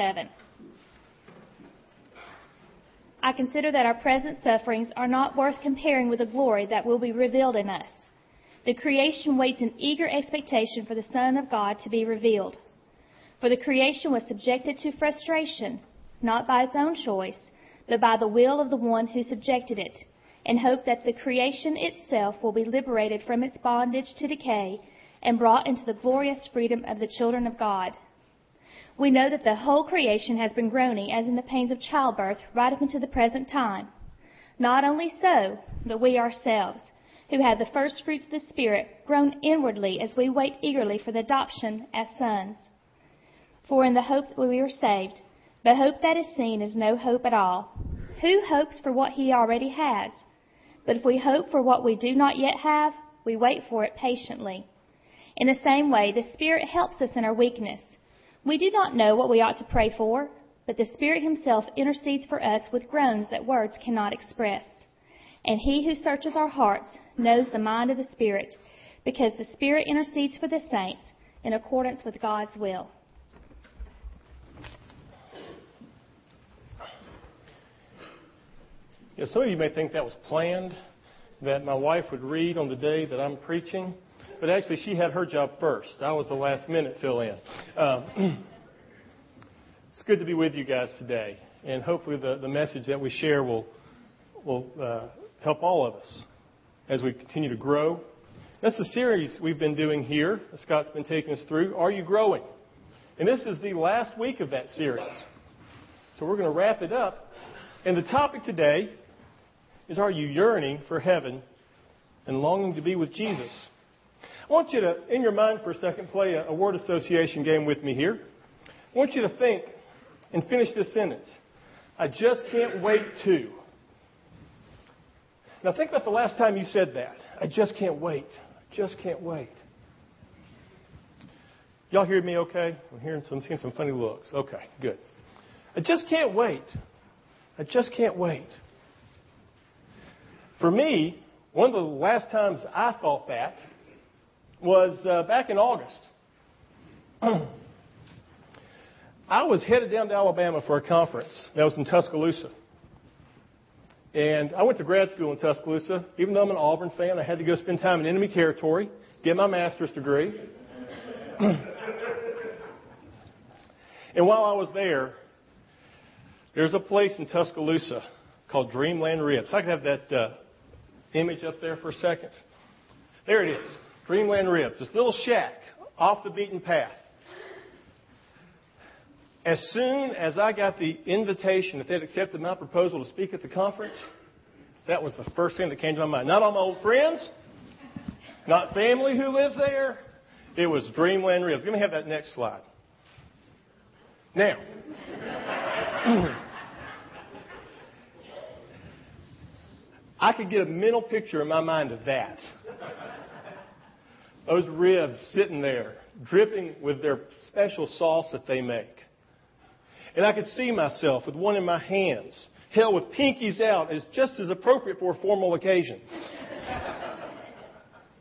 7. I consider that our present sufferings are not worth comparing with the glory that will be revealed in us. The creation waits in eager expectation for the Son of God to be revealed. For the creation was subjected to frustration, not by its own choice, but by the will of the one who subjected it, in hope that the creation itself will be liberated from its bondage to decay and brought into the glorious freedom of the children of God. We know that the whole creation has been groaning as in the pains of childbirth right up until the present time. Not only so, but we ourselves, who have the first fruits of the Spirit, groan inwardly as we wait eagerly for the adoption as sons. For in the hope that we are saved, but hope that is seen is no hope at all. Who hopes for what he already has? But if we hope for what we do not yet have, we wait for it patiently. In the same way, the Spirit helps us in our weakness. We do not know what we ought to pray for, but the Spirit Himself intercedes for us with groans that words cannot express. And He who searches our hearts knows the mind of the Spirit, because the Spirit intercedes for the saints in accordance with God's will. Yeah, some of you may think that was planned, that my wife would read on the day that I'm preaching but actually she had her job first. I was the last minute fill in. Uh, it's good to be with you guys today, and hopefully the, the message that we share will, will uh, help all of us as we continue to grow. That's the series we've been doing here Scott's been taking us through. Are you growing? And this is the last week of that series. So we're going to wrap it up. And the topic today is Are you yearning for heaven and longing to be with Jesus? I want you to, in your mind for a second, play a, a word association game with me here. I want you to think and finish this sentence. I just can't wait to. Now think about the last time you said that. I just can't wait. I just can't wait. Y'all hear me okay? I'm hearing some, seeing some funny looks. Okay, good. I just can't wait. I just can't wait. For me, one of the last times I thought that was uh, back in August. I was headed down to Alabama for a conference that was in Tuscaloosa. And I went to grad school in Tuscaloosa. Even though I'm an Auburn fan, I had to go spend time in enemy territory, get my master's degree. and while I was there, there's a place in Tuscaloosa called Dreamland Ribs. I could have that uh, image up there for a second. There it is. Dreamland Ribs, this little shack off the beaten path. As soon as I got the invitation that they'd accepted my proposal to speak at the conference, that was the first thing that came to my mind. Not all my old friends, not family who lives there. It was Dreamland Ribs. Let me have that next slide. Now, I could get a mental picture in my mind of that those ribs sitting there, dripping with their special sauce that they make. And I could see myself with one in my hands, held with pinkies out, as just as appropriate for a formal occasion.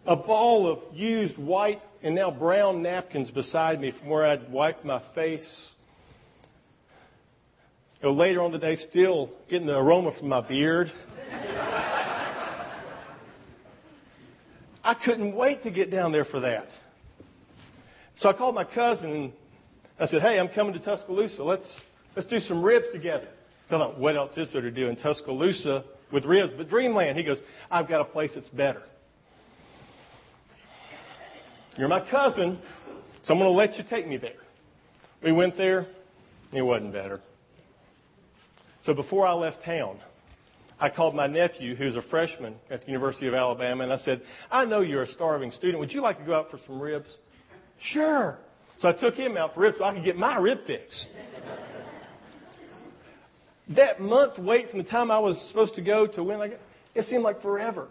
a ball of used white and now brown napkins beside me from where I'd wiped my face. You know, later on the day, still getting the aroma from my beard. I couldn't wait to get down there for that. So I called my cousin and I said, Hey, I'm coming to Tuscaloosa. Let's, let's do some ribs together. So I thought, what else is there to do in Tuscaloosa with ribs? But Dreamland, he goes, I've got a place that's better. You're my cousin, so I'm going to let you take me there. We went there. It wasn't better. So before I left town, I called my nephew, who's a freshman at the University of Alabama, and I said, I know you're a starving student. Would you like to go out for some ribs? Sure. So I took him out for ribs so I could get my rib fix. that month wait from the time I was supposed to go to when I got, it seemed like forever.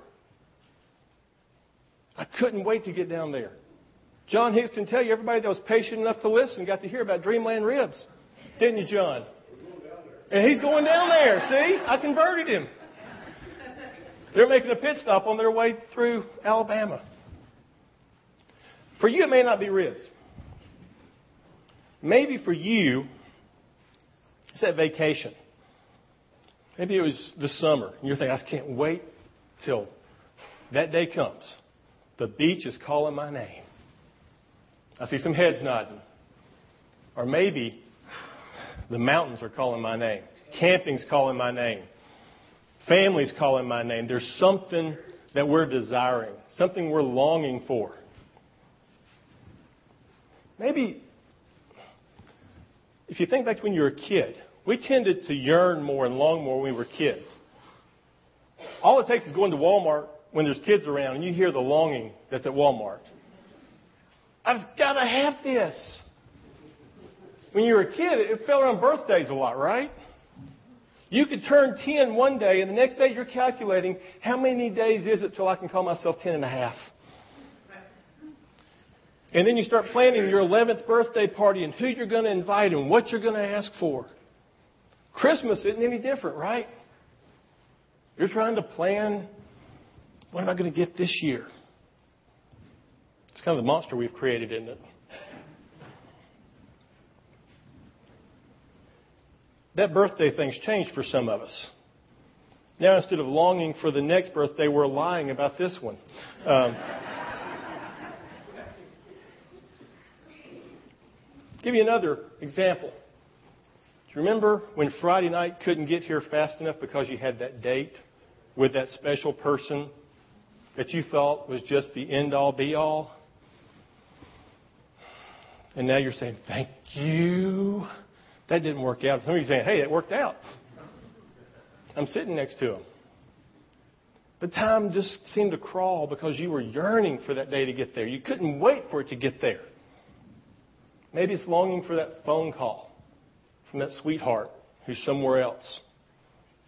I couldn't wait to get down there. John Hicks can tell you everybody that was patient enough to listen got to hear about Dreamland Ribs. Didn't you, John? And he's going down there. See? I converted him. They're making a pit stop on their way through Alabama. For you, it may not be ribs. Maybe for you, It's that vacation. Maybe it was the summer, and you're thinking, I can't wait till that day comes. The beach is calling my name. I see some heads nodding. Or maybe the mountains are calling my name. Camping's calling my name. Family's calling my name. There's something that we're desiring, something we're longing for. Maybe if you think back to when you were a kid, we tended to yearn more and long more when we were kids. All it takes is going to Walmart when there's kids around and you hear the longing that's at Walmart. I've got to have this. When you were a kid, it fell around birthdays a lot, right? You could turn 10 one day, and the next day you're calculating how many days is it till I can call myself 10 and a half. And then you start planning your 11th birthday party and who you're going to invite and what you're going to ask for. Christmas isn't any different, right? You're trying to plan what am I going to get this year? It's kind of the monster we've created, isn't it? That birthday thing's changed for some of us. Now, instead of longing for the next birthday, we're lying about this one. Um, give you another example. Do you remember when Friday night couldn't get here fast enough because you had that date with that special person that you thought was just the end all be all? And now you're saying, thank you. That didn't work out. Some of you saying, hey, it worked out. I'm sitting next to him. But time just seemed to crawl because you were yearning for that day to get there. You couldn't wait for it to get there. Maybe it's longing for that phone call from that sweetheart who's somewhere else.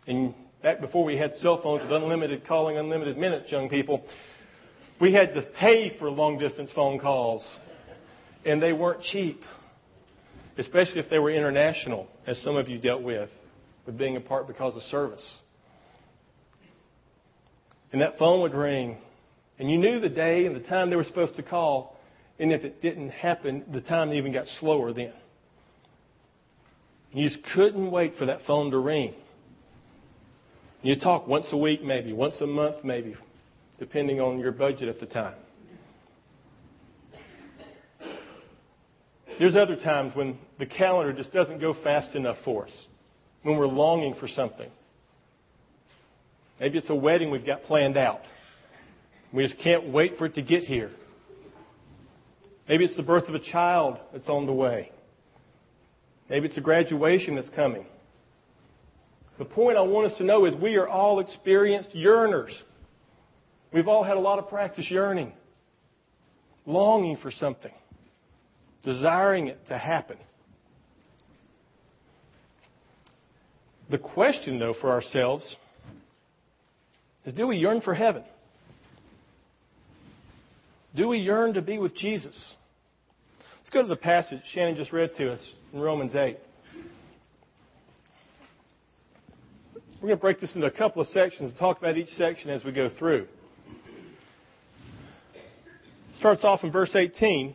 And back before we had cell phones with unlimited calling, unlimited minutes, young people, we had to pay for long distance phone calls. And they weren't cheap, especially if they were international, as some of you dealt with, with being apart because of service. And that phone would ring, and you knew the day and the time they were supposed to call, and if it didn't happen, the time even got slower then. You just couldn't wait for that phone to ring. You talk once a week, maybe, once a month, maybe, depending on your budget at the time. There's other times when the calendar just doesn't go fast enough for us, when we're longing for something. Maybe it's a wedding we've got planned out. We just can't wait for it to get here. Maybe it's the birth of a child that's on the way. Maybe it's a graduation that's coming. The point I want us to know is we are all experienced yearners. We've all had a lot of practice yearning, longing for something, desiring it to happen. The question, though, for ourselves is do we yearn for heaven? Do we yearn to be with Jesus? Let's go to the passage Shannon just read to us in Romans 8. We're going to break this into a couple of sections and talk about each section as we go through. It starts off in verse 18,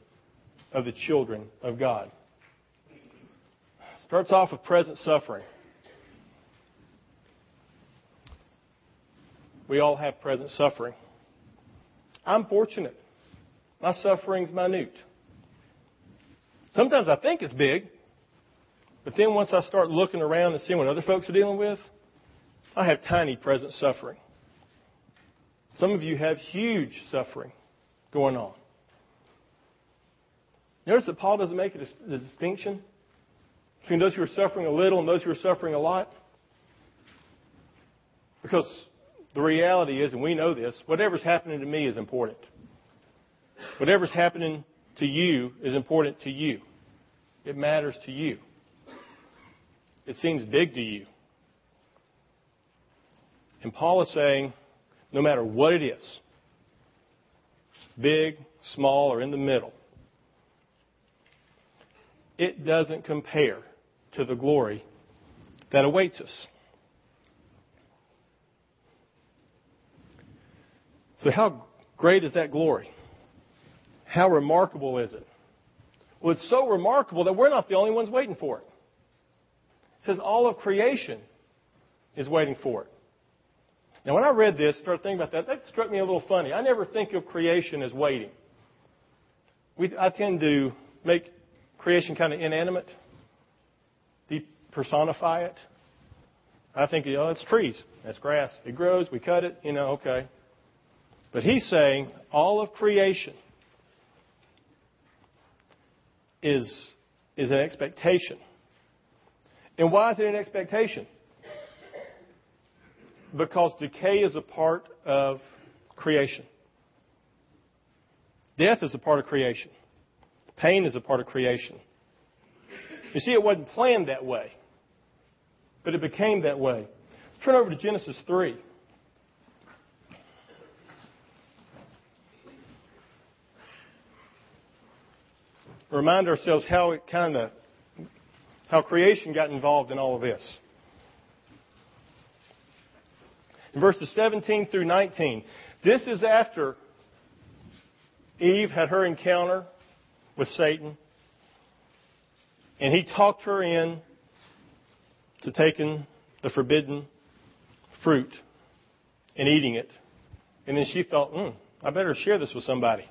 of the children of God. Starts off with present suffering. We all have present suffering. I'm fortunate. My suffering's minute. Sometimes I think it's big, but then once I start looking around and seeing what other folks are dealing with, I have tiny present suffering. Some of you have huge suffering going on. Notice that Paul doesn't make a, distinction between those who are suffering a little and those who are suffering a lot. Because the reality is, and we know this, whatever's happening to me is important. Whatever's happening to you is important to you. It matters to you. It seems big to you. And Paul is saying, no matter what it is, big, small, or in the middle, it doesn't compare to the glory that awaits us. So, how great is that glory? How remarkable is it? Well, it's so remarkable that we're not the only ones waiting for it. It says all of creation is waiting for it. Now, when I read this, started thinking about that, that struck me a little funny. I never think of creation as waiting. We, I tend to make creation kind of inanimate, depersonify it. I think, oh, it's trees. That's grass. It grows. We cut it. You know, okay. But he's saying all of creation is, is an expectation. And why is it an expectation? Because decay is a part of creation. Death is a part of creation. Pain is a part of creation. You see, it wasn't planned that way, but it became that way. Let's turn over to Genesis 3. Remind ourselves how it kind of, how creation got involved in all of this. In verses 17 through 19, this is after Eve had her encounter with Satan, and he talked her in to taking the forbidden fruit and eating it. And then she thought, hmm, I better share this with somebody.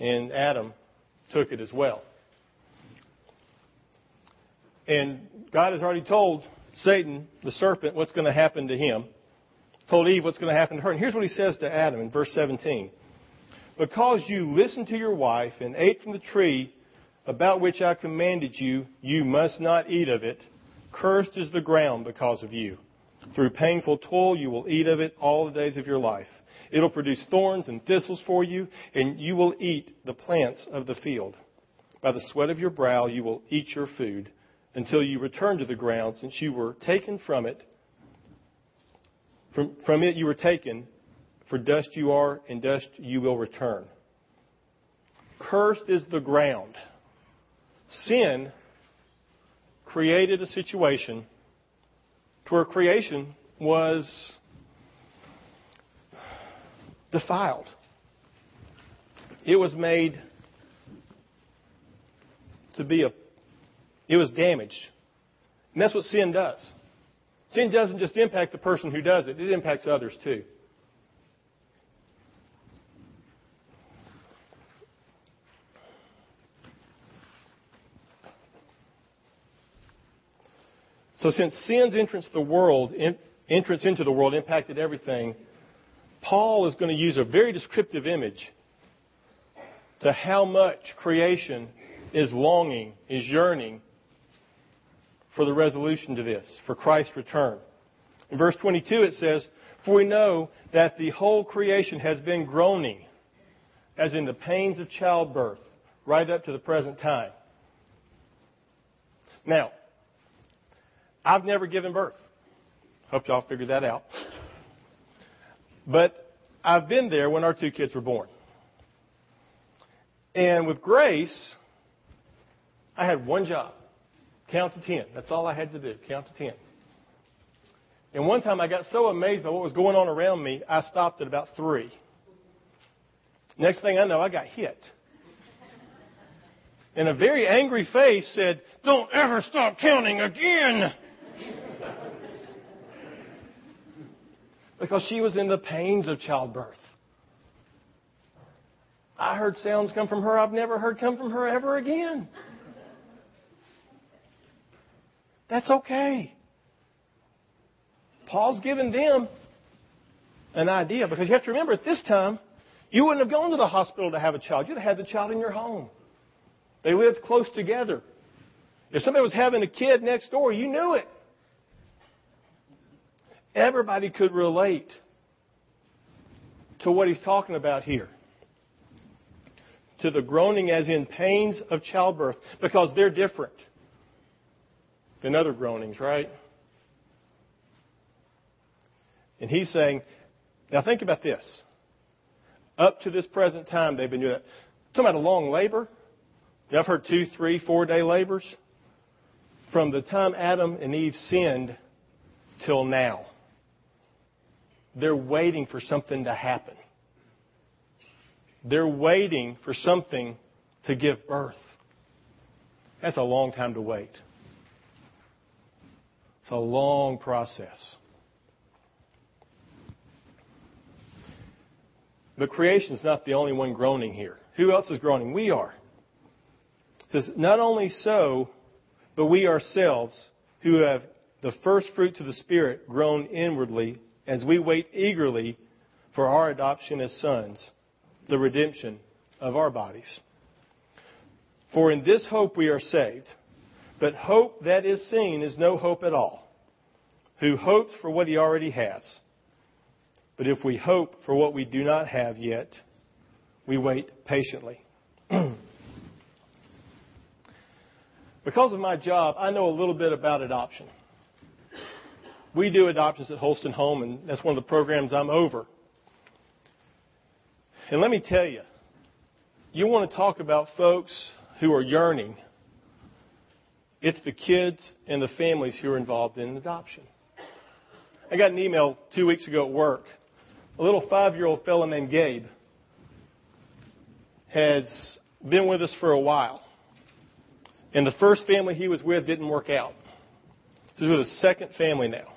And Adam took it as well. And God has already told Satan, the serpent, what's going to happen to him. Told Eve what's going to happen to her. And here's what he says to Adam in verse 17. Because you listened to your wife and ate from the tree about which I commanded you, you must not eat of it. Cursed is the ground because of you. Through painful toil you will eat of it all the days of your life. It'll produce thorns and thistles for you, and you will eat the plants of the field. By the sweat of your brow you will eat your food until you return to the ground, since you were taken from it. From, from it you were taken, for dust you are, and dust you will return. Cursed is the ground. Sin created a situation to where creation was defiled. It was made to be a, it was damaged. And that's what sin does. Sin doesn't just impact the person who does it, it impacts others too. So since sin's entrance the world, entrance into the world impacted everything, Paul is going to use a very descriptive image to how much creation is longing, is yearning for the resolution to this, for Christ's return. In verse 22 it says, For we know that the whole creation has been groaning, as in the pains of childbirth, right up to the present time. Now, I've never given birth. Hope y'all figured that out. But I've been there when our two kids were born. And with Grace, I had one job count to 10. That's all I had to do count to 10. And one time I got so amazed by what was going on around me, I stopped at about three. Next thing I know, I got hit. And a very angry face said, Don't ever stop counting again. Because she was in the pains of childbirth. I heard sounds come from her I've never heard come from her ever again. That's okay. Paul's given them an idea because you have to remember at this time, you wouldn't have gone to the hospital to have a child. You'd have had the child in your home. They lived close together. If somebody was having a kid next door, you knew it. Everybody could relate to what he's talking about here. To the groaning as in pains of childbirth, because they're different than other groanings, right? And he's saying, now think about this. Up to this present time, they've been doing that. Talking about a long labor. I've heard two, three, four day labors. From the time Adam and Eve sinned till now, they're waiting for something to happen. They're waiting for something to give birth. That's a long time to wait. It's a long process. But creation is not the only one groaning here. Who else is groaning? We are. It says, not only so, but we ourselves, who have the first fruits of the Spirit, groan inwardly as we wait eagerly for our adoption as sons, the redemption of our bodies. For in this hope we are saved. But hope that is seen is no hope at all. Who hopes for what he already has? But if we hope for what we do not have yet, we wait patiently. because of my job, I know a little bit about adoption. We do adoptions at Holston Home, and that's one of the programs I'm over. And let me tell you, you want to talk about folks who are yearning. It's the kids and the families who are involved in adoption. I got an email two weeks ago at work a little five year old fellow named Gabe has been with us for a while. And the first family he was with didn't work out. So he's with a second family now.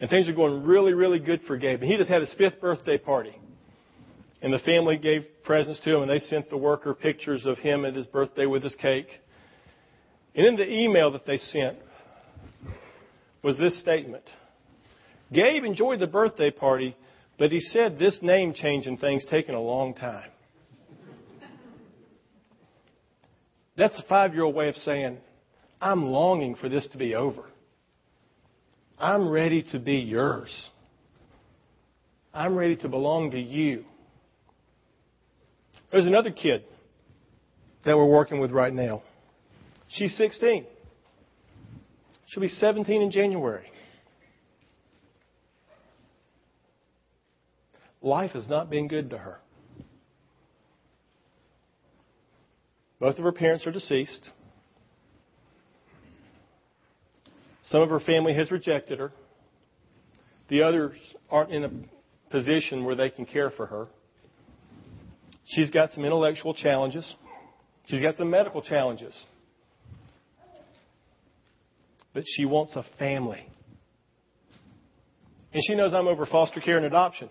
And things are going really, really good for Gabe. And he just had his fifth birthday party. And the family gave presents to him, and they sent the worker pictures of him at his birthday with his cake. And in the email that they sent was this statement Gabe enjoyed the birthday party, but he said this name changing thing's taken a long time. That's a five year old way of saying, I'm longing for this to be over. I'm ready to be yours. I'm ready to belong to you. There's another kid that we're working with right now. She's 16. She'll be 17 in January. life has not been good to her. Both of her parents are deceased. Some of her family has rejected her. The others aren't in a position where they can care for her. She's got some intellectual challenges. She's got some medical challenges. But she wants a family. And she knows I'm over foster care and adoption.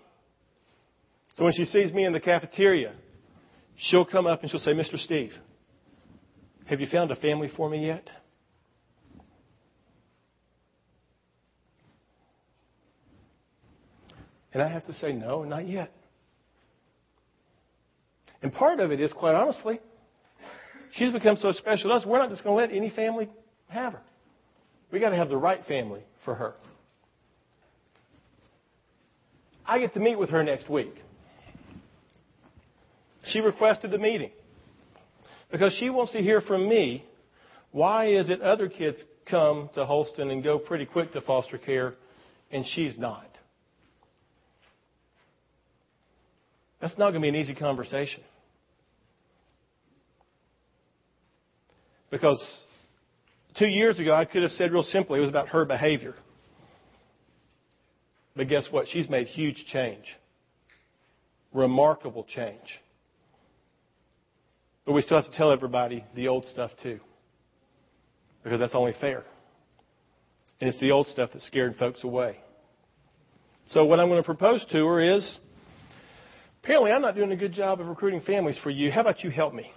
So when she sees me in the cafeteria, she'll come up and she'll say, Mr. Steve, have you found a family for me yet? And I have to say, no, not yet. And part of it is, quite honestly, she's become so special to us, we're not just going to let any family have her. We've got to have the right family for her. I get to meet with her next week. She requested the meeting because she wants to hear from me why is it other kids come to Holston and go pretty quick to foster care and she's not? That's not going to be an easy conversation. Because two years ago, I could have said real simply it was about her behavior. But guess what? She's made huge change. Remarkable change. But we still have to tell everybody the old stuff too. Because that's only fair. And it's the old stuff that scared folks away. So what I'm going to propose to her is, apparently I'm not doing a good job of recruiting families for you. How about you help me?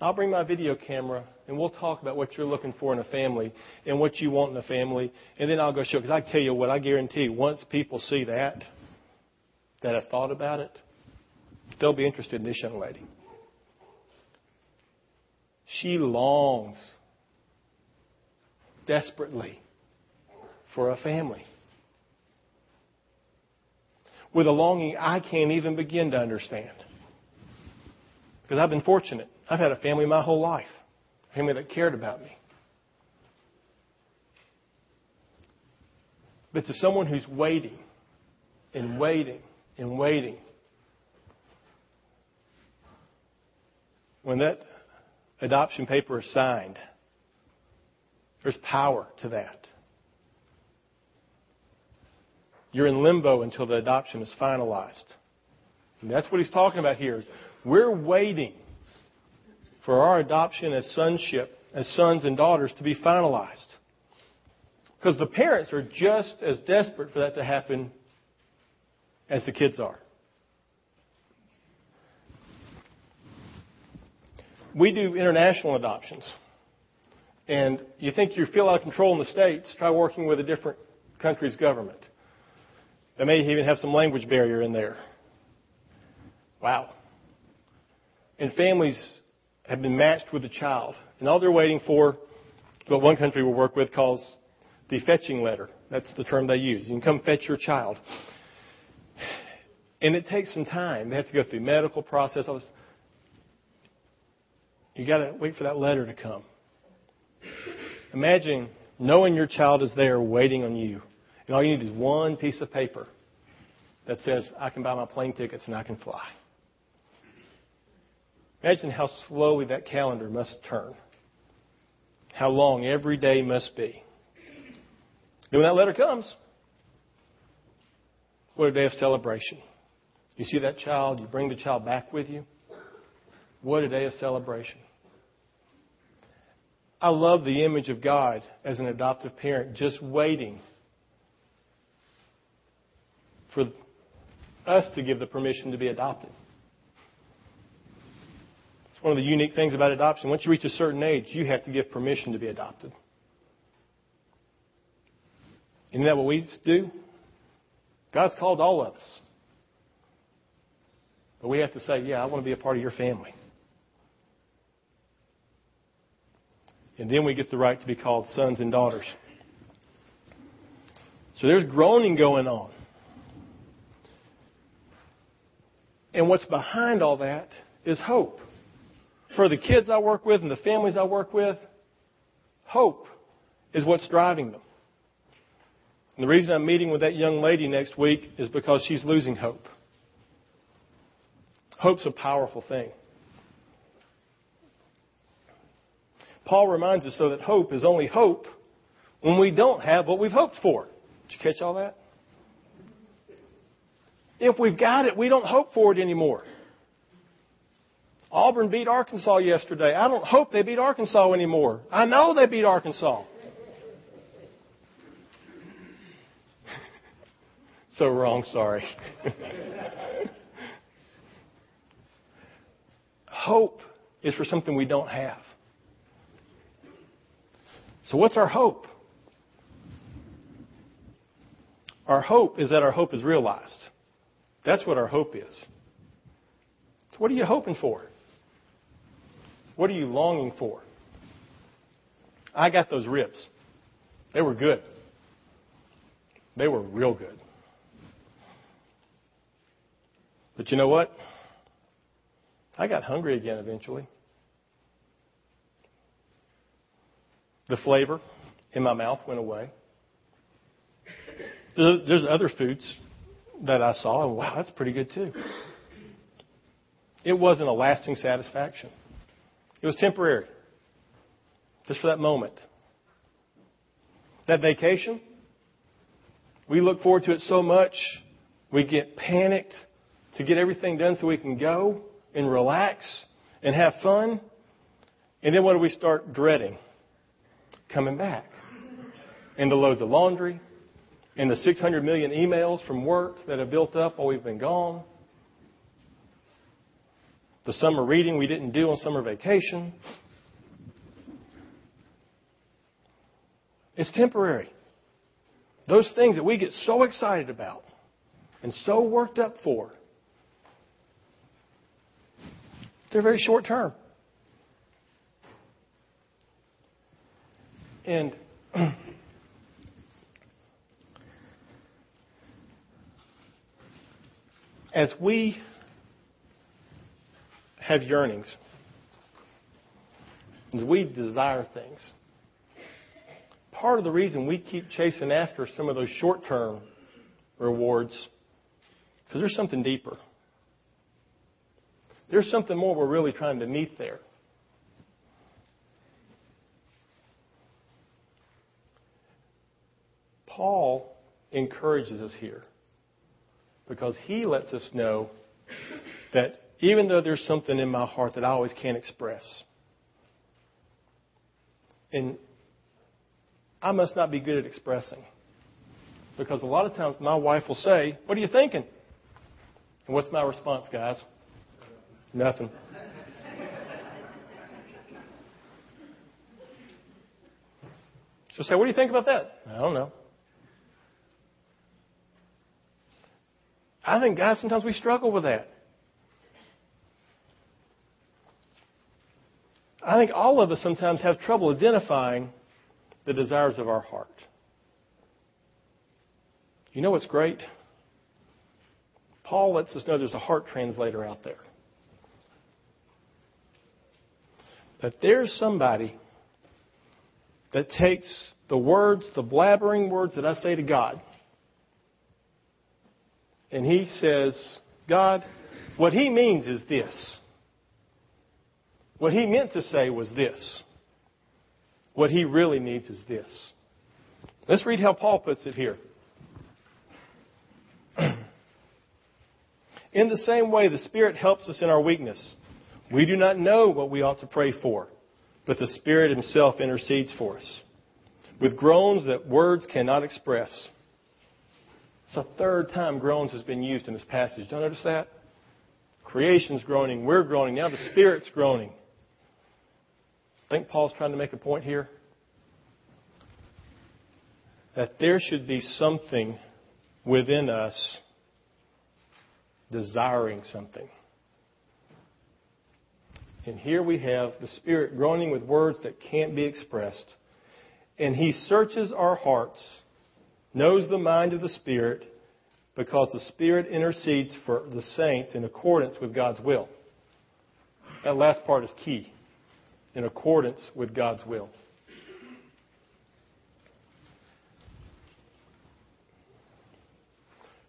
I'll bring my video camera and we'll talk about what you're looking for in a family and what you want in a family. And then I'll go show, because I tell you what, I guarantee once people see that, that have thought about it, they'll be interested in this young lady. She longs desperately for a family. With a longing I can't even begin to understand. Because I've been fortunate. I've had a family my whole life, a family that cared about me. but to someone who's waiting and waiting and waiting. When that adoption paper is signed, there's power to that. You're in limbo until the adoption is finalized. And that's what he's talking about here. We're waiting for our adoption as sonship, as sons and daughters to be finalized. Because the parents are just as desperate for that to happen as the kids are. We do international adoptions. And you think you feel out of control in the States, try working with a different country's government. They may even have some language barrier in there. Wow. And families have been matched with a child. And all they're waiting for, what one country will work with calls the fetching letter. That's the term they use. You can come fetch your child. And it takes some time. They have to go through medical process. All this. You got to wait for that letter to come. Imagine knowing your child is there waiting on you. And all you need is one piece of paper that says, I can buy my plane tickets and I can fly. Imagine how slowly that calendar must turn. How long every day must be. And when that letter comes, what a day of celebration. You see that child, you bring the child back with you. What a day of celebration. I love the image of God as an adoptive parent just waiting for us to give the permission to be adopted. It's one of the unique things about adoption. Once you reach a certain age, you have to give permission to be adopted. Isn't that what we do? God's called all of us. But we have to say, yeah, I want to be a part of your family. And then we get the right to be called sons and daughters. So there's groaning going on. And what's behind all that is hope. For the kids I work with and the families I work with, hope is what's driving them. And the reason I'm meeting with that young lady next week is because she's losing hope. Hope's a powerful thing. Paul reminds us, though, that hope is only hope when we don't have what we've hoped for. Did you catch all that? If we've got it, we don't hope for it anymore. Auburn beat Arkansas yesterday. I don't hope they beat Arkansas anymore. I know they beat Arkansas. so wrong, sorry. hope is for something we don't have. So, what's our hope? Our hope is that our hope is realized. That's what our hope is. So what are you hoping for? What are you longing for? I got those ribs. They were good. They were real good. But you know what? I got hungry again eventually. The flavor in my mouth went away. There's other foods that I saw, and wow, that's pretty good too. It wasn't a lasting satisfaction. It was temporary, just for that moment. That vacation, we look forward to it so much, we get panicked to get everything done so we can go and relax and have fun. And then what do we start dreading? Coming back. And the loads of laundry, and the 600 million emails from work that have built up while we've been gone, the summer reading we didn't do on summer vacation. It's temporary. Those things that we get so excited about and so worked up for, they're very short term. And as we have yearnings, as we desire things, part of the reason we keep chasing after some of those short term rewards because there's something deeper. There's something more we're really trying to meet there. Paul encourages us here because he lets us know that even though there's something in my heart that I always can't express, and I must not be good at expressing. Because a lot of times my wife will say, What are you thinking? And what's my response, guys? Nothing. She'll say, What do you think about that? I don't know. I think, guys, sometimes we struggle with that. I think all of us sometimes have trouble identifying the desires of our heart. You know what's great? Paul lets us know there's a heart translator out there. That there's somebody that takes the words, the blabbering words that I say to God, and he says, God, what he means is this. What he meant to say was this. What he really needs is this. Let's read how Paul puts it here. in the same way, the Spirit helps us in our weakness. We do not know what we ought to pray for, but the Spirit Himself intercedes for us with groans that words cannot express. It's the third time groans has been used in this passage. Don't notice that? Creation's groaning, we're groaning, now the Spirit's groaning. I think Paul's trying to make a point here that there should be something within us desiring something. And here we have the Spirit groaning with words that can't be expressed. And He searches our hearts, knows the mind of the Spirit, because the Spirit intercedes for the saints in accordance with God's will. That last part is key in accordance with God's will.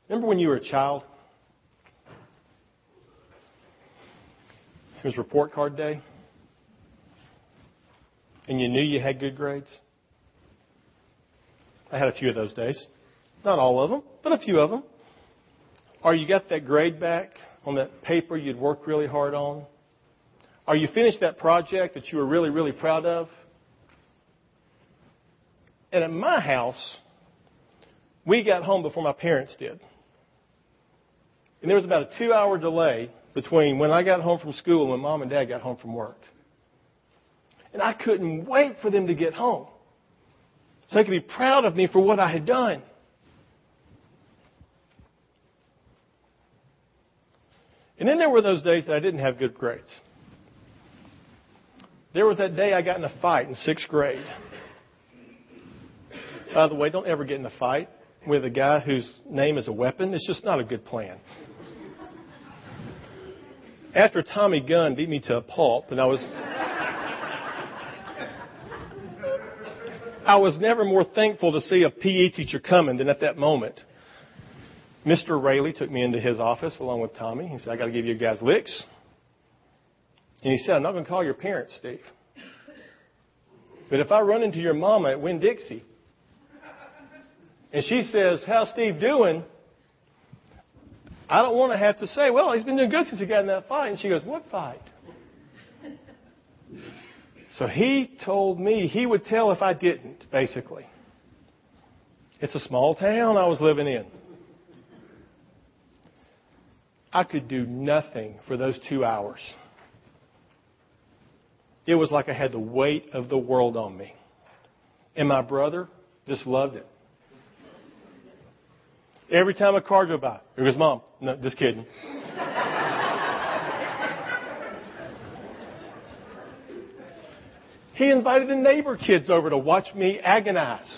Remember when you were a child? It was report card day. And you knew you had good grades? I had a few of those days. Not all of them, but a few of them. Or you got that grade back on that paper you'd worked really hard on. Are you finished that project that you were really, really proud of? And at my house, we got home before my parents did. And there was about a two hour delay between when I got home from school and when mom and dad got home from work. And I couldn't wait for them to get home so they could be proud of me for what I had done. And then there were those days that I didn't have good grades. There was that day I got in a fight in sixth grade. By the way, don't ever get in a fight with a guy whose name is a weapon. It's just not a good plan. After Tommy Gunn beat me to a pulp, and I was. I was never more thankful to see a PE teacher coming than at that moment. Mr. Rayleigh took me into his office along with Tommy. He said, I got to give you guys licks. And he said, I'm not going to call your parents, Steve. But if I run into your mama at Winn Dixie and she says, How's Steve doing? I don't want to have to say, Well, he's been doing good since he got in that fight. And she goes, What fight? So he told me he would tell if I didn't, basically. It's a small town I was living in. I could do nothing for those two hours. It was like I had the weight of the world on me. And my brother just loved it. Every time a car drove by, it was mom. No, just kidding. He invited the neighbor kids over to watch me agonize.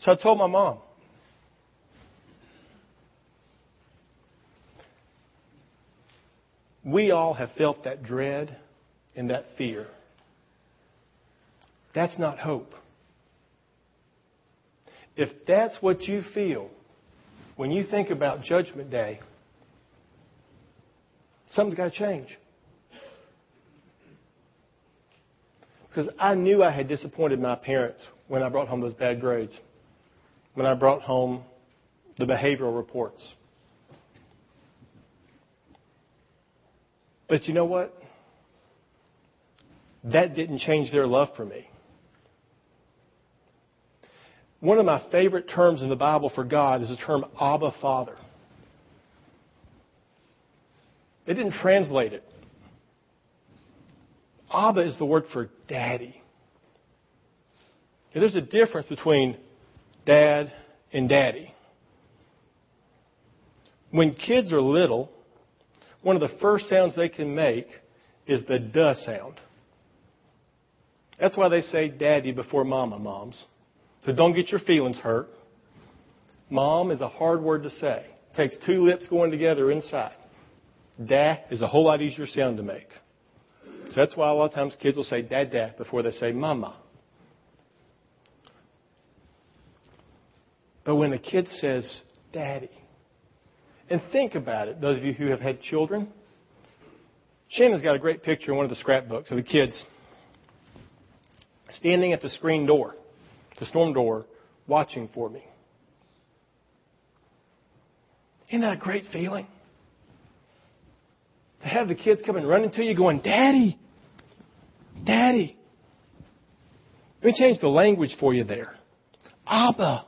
So I told my mom, we all have felt that dread and that fear. That's not hope. If that's what you feel when you think about Judgment Day, something's got to change. Because I knew I had disappointed my parents when I brought home those bad grades, when I brought home the behavioral reports. But you know what? That didn't change their love for me. One of my favorite terms in the Bible for God is the term Abba Father. They didn't translate it. Abba is the word for daddy. there's a difference between dad and daddy. When kids are little, one of the first sounds they can make is the duh sound. That's why they say daddy before mama, moms. So don't get your feelings hurt. Mom is a hard word to say. It takes two lips going together inside. Dad is a whole lot easier sound to make. So that's why a lot of times kids will say dad, dad before they say mama. But when a kid says daddy, and think about it, those of you who have had children, Shannon's got a great picture in one of the scrapbooks of the kids standing at the screen door the storm door, watching for me. Isn't that a great feeling? Have the kids coming running to you going, Daddy, Daddy. Let me change the language for you there. Abba.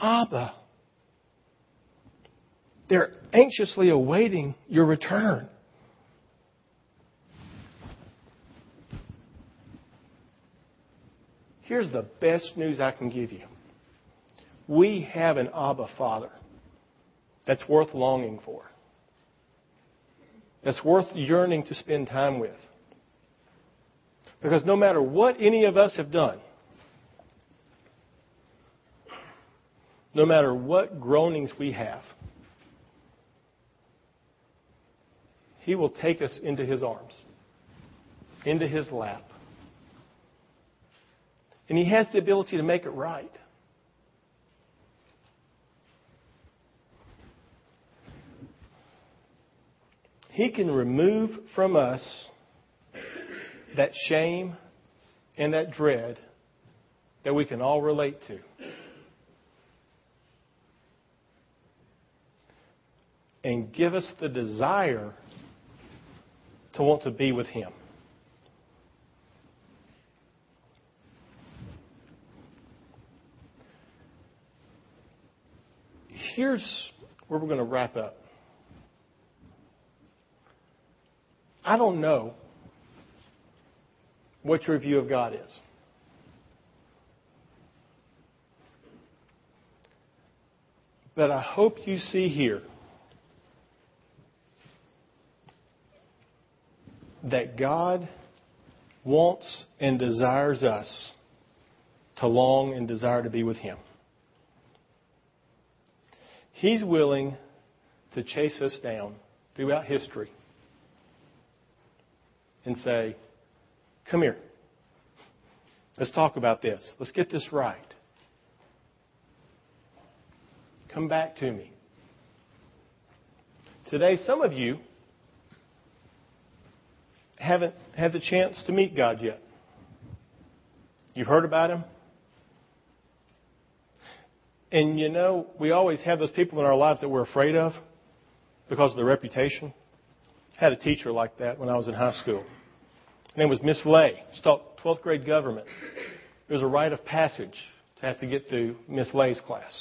Abba. They're anxiously awaiting your return. Here's the best news I can give you. We have an Abba Father that's worth longing for, that's worth yearning to spend time with. Because no matter what any of us have done, no matter what groanings we have, He will take us into His arms, into His lap, and He has the ability to make it right. He can remove from us that shame and that dread that we can all relate to. And give us the desire to want to be with Him. here's where we're going to wrap up. I don't know what your view of God is. But I hope you see here that God wants and desires us to long and desire to be with Him. He's willing to chase us down throughout history and say, Come here. Let's talk about this. Let's get this right. Come back to me. Today, some of you haven't had the chance to meet God yet. You've heard about Him. And you know, we always have those people in our lives that we're afraid of because of their reputation. Had a teacher like that when I was in high school. Her name was Miss Lay. She taught 12th grade government. It was a rite of passage to have to get through Miss Lay's class.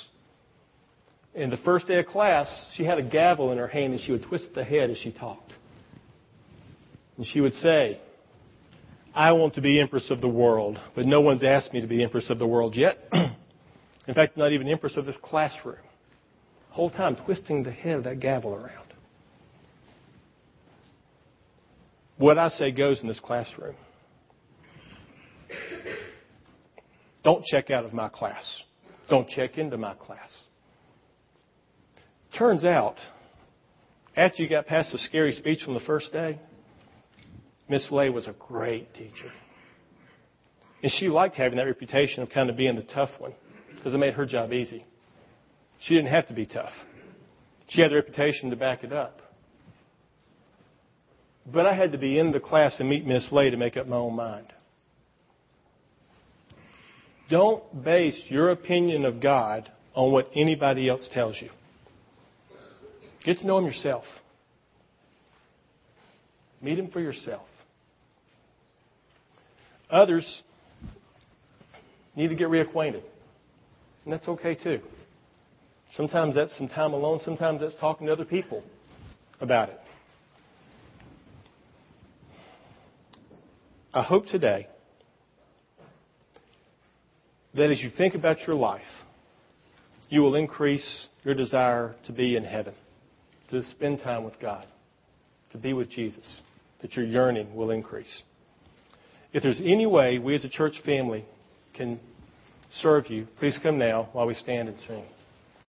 In the first day of class, she had a gavel in her hand and she would twist the head as she talked. And she would say, I want to be Empress of the world, but no one's asked me to be Empress of the world yet. In fact, not even empress of this classroom. Whole time twisting the head of that gavel around. What I say goes in this classroom. Don't check out of my class. Don't check into my class. Turns out, after you got past the scary speech from the first day, Miss Lay was a great teacher. And she liked having that reputation of kind of being the tough one because it made her job easy. She didn't have to be tough. She had the reputation to back it up. But I had to be in the class and meet Miss Lay to make up my own mind. Don't base your opinion of God on what anybody else tells you. Get to know Him yourself. Meet Him for yourself. Others need to get reacquainted. And that's okay too. Sometimes that's some time alone, sometimes that's talking to other people about it. I hope today that as you think about your life, you will increase your desire to be in heaven, to spend time with God, to be with Jesus, that your yearning will increase. If there's any way we as a church family can serve you, please come now while we stand and sing.